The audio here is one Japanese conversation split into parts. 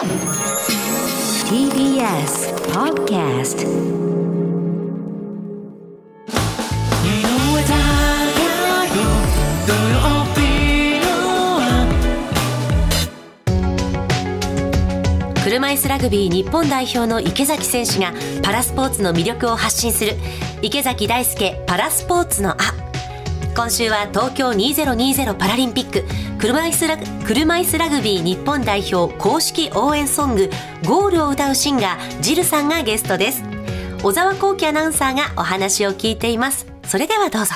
TBS Podcast 車椅子ラグビー日本代表の池崎選手がパラスポーツの魅力を発信する池崎大輔パラスポーツのあ今週は東京2020パラリンピック。車椅子ラグ車椅子ラグビー日本代表公式応援ソング「ゴール」を歌うシンガージルさんがゲストです。小沢光輝アナウンサーがお話を聞いています。それではどうぞ。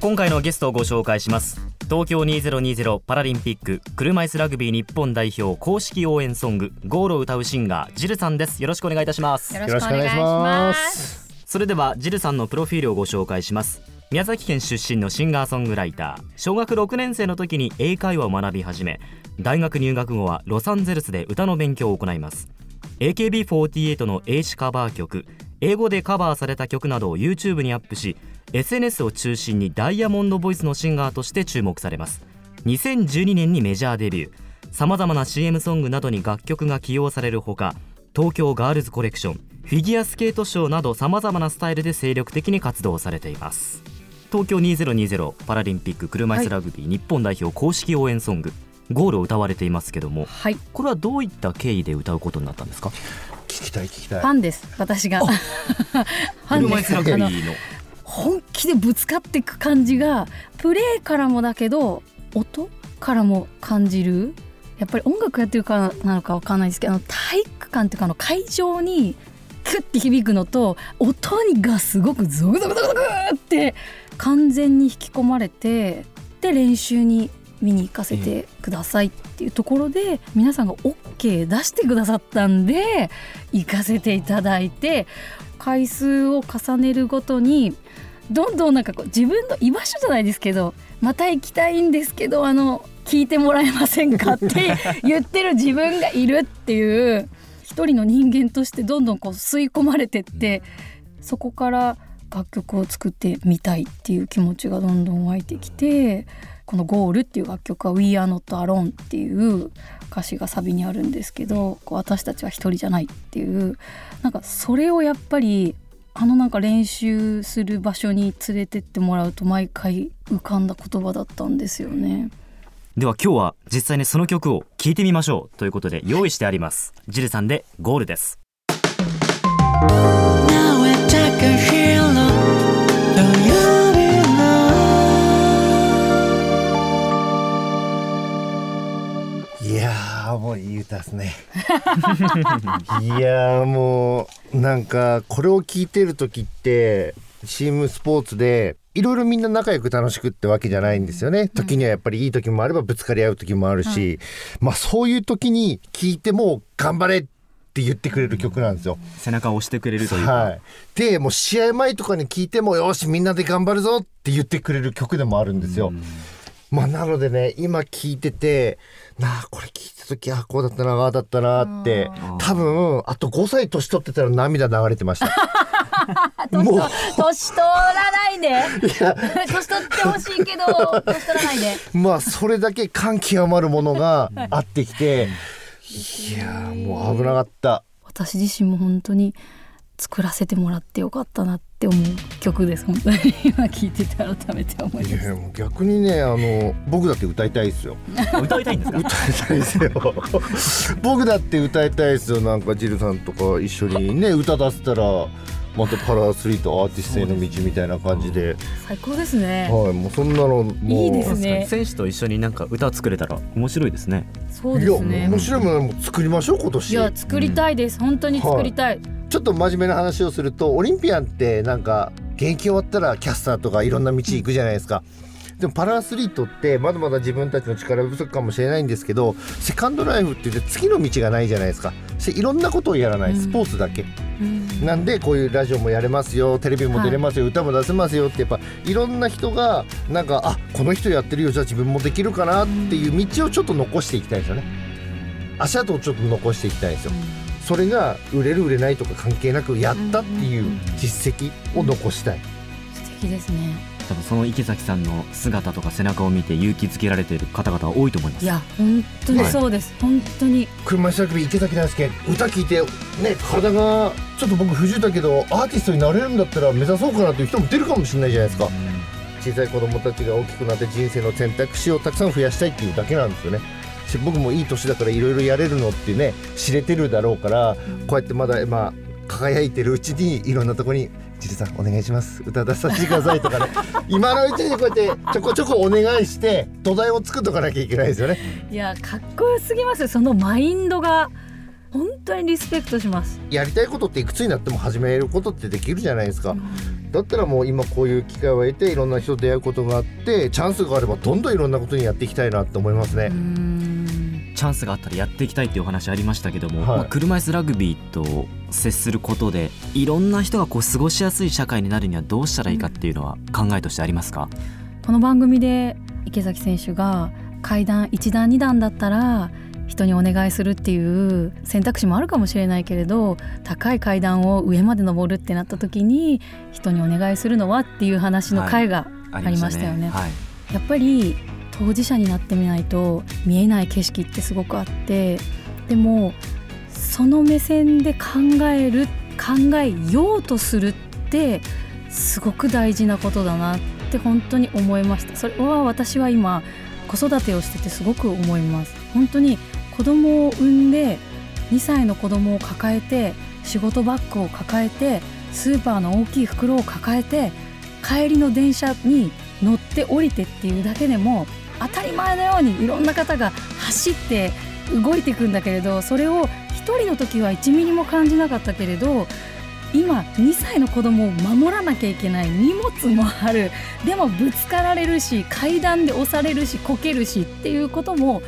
今回のゲストをご紹介します。東京2020パラリンピック車椅子ラグビー日本代表公式応援ソングゴールを歌うシンガージルさんです。よろしくお願いいたします。よろしくお願いします。それではジルさんのプロフィールをご紹介します。宮崎県出身のシンガーソングライター小学6年生の時に英会話を学び始め大学入学後はロサンゼルスで歌の勉強を行います。AKB48 の英詞カバー曲英語でカバーされた曲などを YouTube にアップし SNS を中心にダイヤモンドボイスのシンガーとして注目されます。2012年にメジャーデビュー。さまざまな CM ソングなどに楽曲が起用されるほか東京ガールズコレクションフィギュアスケートショーなどさまざまなスタイルで精力的に活動されています。東京2020パラリンピック車椅子ラグビー日本代表公式応援ソング、ゴールを歌われていますけども、はい。これはどういった経緯で歌うことになったんですか？聞きたい聞きたい。ファンです私が。ファンですあの本気でぶつかっていく感じがプレーからもだけど音からも感じる？やっぱり音楽やってるからなのかわかんないですけどあの体育館っていうかあの会場にクッて響くのと音がすごくゾクゾクゾクゾクって完全に引き込まれてで練習に見に行かせてくださいっていうところで皆さんが OK 出してくださったんで行かせていただいて回数を重ねるごとにどんどんなんかこう自分の居場所じゃないですけどまた行きたいんですけどあの聞いてもらえませんかって 言ってる自分がいるっていう一人の人間としてどんどんこう吸い込まれてってそこから楽曲を作ってみたいっていう気持ちがどんどん湧いてきてこの「ゴール」っていう楽曲は「We are not alone」っていう歌詞がサビにあるんですけどこう私たちは一人じゃないっていうなんかそれをやっぱりあのなんか練習する場所に連れてってもらうと毎回浮かんだ言葉だったんですよね。では今日は実際にその曲を聴いてみましょうということで用意してあります。ジルさんでゴールですいやーもういい歌ですね。いやーもうなんかこれを聞いてる時ってチームスポーツでいろいろみんな仲良く楽しくってわけじゃないんですよね。時にはやっぱりいい時もあればぶつかり合う時もあるし、まあそういう時に聞いても頑張れって言ってくれる曲なんですよ。背中を押してくれるというか、はい、でもう試合前とかに聞いてもよしみんなで頑張るぞって言ってくれる曲でもあるんですよ。まあなのでね今聞いててなあこれ聞いた時あこうだったなああだったなって。多分あと5歳年取ってたら涙流れてました。もう。年取らないで。いや。年取ってほしいけど 年取らないで。まあそれだけ感極まるものがあってきて。いやーもう危なかった。私自身も本当に作らせてもらってよかったなって思う曲です本当に。今聞いてて改めて思います。いやもう逆にねあの僕だって歌いたいですよ。歌いたいんですか？歌いたいですよ。僕だって歌いたいですよ。なんかジルさんとか一緒にね歌出せたらまたパラアスリートアーティストへの道みたいな感じで、最高ですね。はいもうそんなのもう。いいですね。選手と一緒になんか歌作れたら面白いですね。そうですね。面白いものも作りましょう今い年や作りたいです、本当に作りたい、ちょっと真面目な話をするとオリンピアンってなんか現役終わったらキャスターとかいろんな道行くじゃないですか。でもパラアスリートってまだまだ自分たちの力不足かもしれないんですけどセカンドライフって言って次の道がないじゃないですか。いろんなことをやらないスポーツだけ、なんでこういうラジオもやれますよテレビも出れますよ、歌も出せますよってやっぱいろんな人がなんかあこの人やってるよ。じゃあ自分もできるかなっていう道をちょっと残していきたいですよね。足跡をちょっと残していきたいんですよ、それが売れる売れないとか関係なくやったっていう実績を残したい、素敵ですね。多分その池崎さんの姿とか背中を見て勇気づけられている方々は多いと思います。いや本当にそうです、本当に。車椅子ラグビー池崎大輔歌聞いてね体がちょっと僕不自由だけどアーティストになれるんだったら目指そうかなという人も出るかもしれないじゃないですか。小さい子供たちが大きくなって人生の選択肢をたくさん増やしたいっていうだけなんですよね。し僕もいい年だからいろいろやれるのってね知れてるだろうからこうやってまだまあ輝いてるうちにいろんなとこに「ジルさんお願いします。歌出させてください」とかね。今のうちにこうやってちょこちょこお願いして土台を作っとかなきゃいけないですよね。いやかっこよすぎます。よそのマインドが本当にリスペクトします。やりたいことっていくつになっても始めることってできるじゃないですか、だったらもう今こういう機会を得ていろんな人と出会うことがあってチャンスがあればどんどんいろんなことにやっていきたいなって思いますねチャンスがあったらやっていきたいっていうお話ありましたけども、はい。まあ車椅子ラグビーと接することでいろんな人がこう過ごしやすい社会になるにはどうしたらいいかっていうのは考えとしてありますか、この番組で池崎選手が階段1段2段だったら人にお願いするっていう選択肢もあるかもしれないけれど高い階段を上まで登るってなった時に人にお願いするのはっていう話の回がありましたよね。はい、やっぱり当事者になってみないと見えない景色ってすごくあってでもその目線で考える考えようとするってすごく大事なことだなって本当に思いました。それは私は今子育てをしててすごく思います。本当に子供を産んで2歳の子供を抱えて仕事バッグを抱えてスーパーの大きい袋を抱えて帰りの電車に乗って降りてっていうだけでも当たり前のようにいろんな方が走って動いていくんだけれどそれを一人の時は1ミリも感じなかったけれど今2歳の子供を守らなきゃいけない荷物もあるでもぶつかられるし階段で押されるしこけるしっていうことも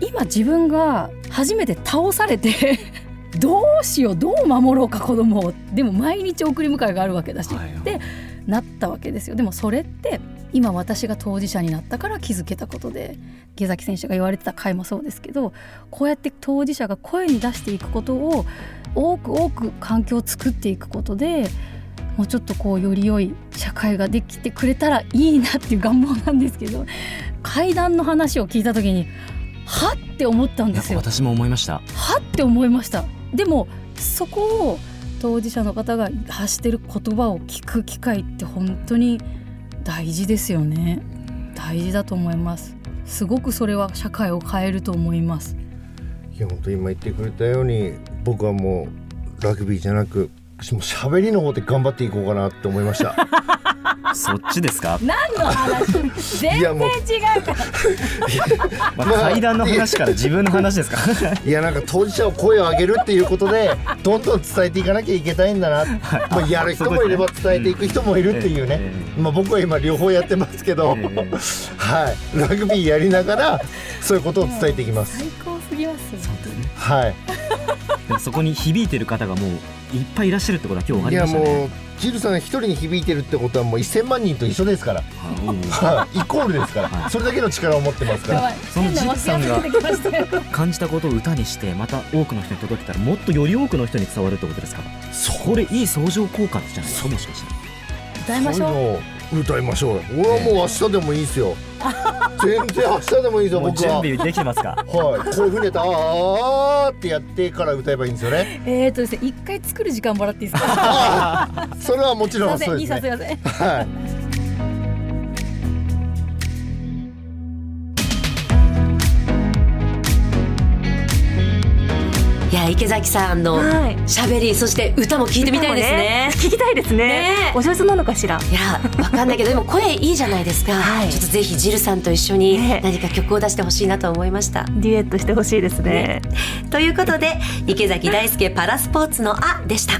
今自分が初めて倒されて どうしようどう守ろうか子供を。でも毎日送り迎えがあるわけだし、はい。でなったわけですよ。でもそれって今私が当事者になったから気づけたことで池崎選手が言われてた回もそうですけどこうやって当事者が声に出していくことを多く多く環境を作っていくことでもうちょっとこうより良い社会ができてくれたらいいなっていう願望なんですけど階段の話を聞いた時にはって思ったんですよ。私も思いました。はって思いました。でもそこを当事者の方が発してる言葉を聞く機会って本当に大事ですよね。大事だと思います。すごくそれは社会を変えると思います。いや本当今言ってくれたように僕はもうラグビーじゃなく私も喋りの方で頑張っていこうかなって思いました。そっちですか、何の話？全いやもう。然違うから。まあ、まあ階段の話から自分の話ですか？いやなんか当事者を声を上げるっていうことでどんどん伝えていかなきゃいけないんだな、まあ、やる人もいれば伝えていく人もいるっていうね、えまあ、僕は今両方やってますけど、ええ。はい。ラグビーやりながらそういうことを伝えていきます。最高すぎますよはい。そこに響いてる方がもういっぱいいらっしゃるってことは今日分かいやりましたね。もうジルさん一人に響いてるってことはもう1000万人と一緒ですから、うんはい、イコールですから、はい。それだけの力を持ってますから。そのジルさんが感じたことを歌にしてまた多くの人に届けたらもっとより多くの人に伝わるってことですか？らそれいい相乗効果じゃないですかもしかして歌いましょう。そういうのを歌いましょうよ。俺はもう明日でもいいですよ 全然明日でもいいですよもう準僕は備できてますか？はい、こういうふうにやってあーあーってやってから歌えばいいんですよね。えーとですね一回作る時間もらっていいですか？それはもちろんすいませそうですね。んいいさすいませんはい。いや池崎さんのはい。喋りそして歌も聞いてみたいですね。聞きたいですね。ね。お上手なのかしら。いやわかんないけどでも声いいじゃないですか、はい。ちょっとぜひジルさんと一緒にね。何か曲を出してほしいなと思いました、デュエットしてほしいですね。ということで池崎大輔パラスポーツの「あ」でした、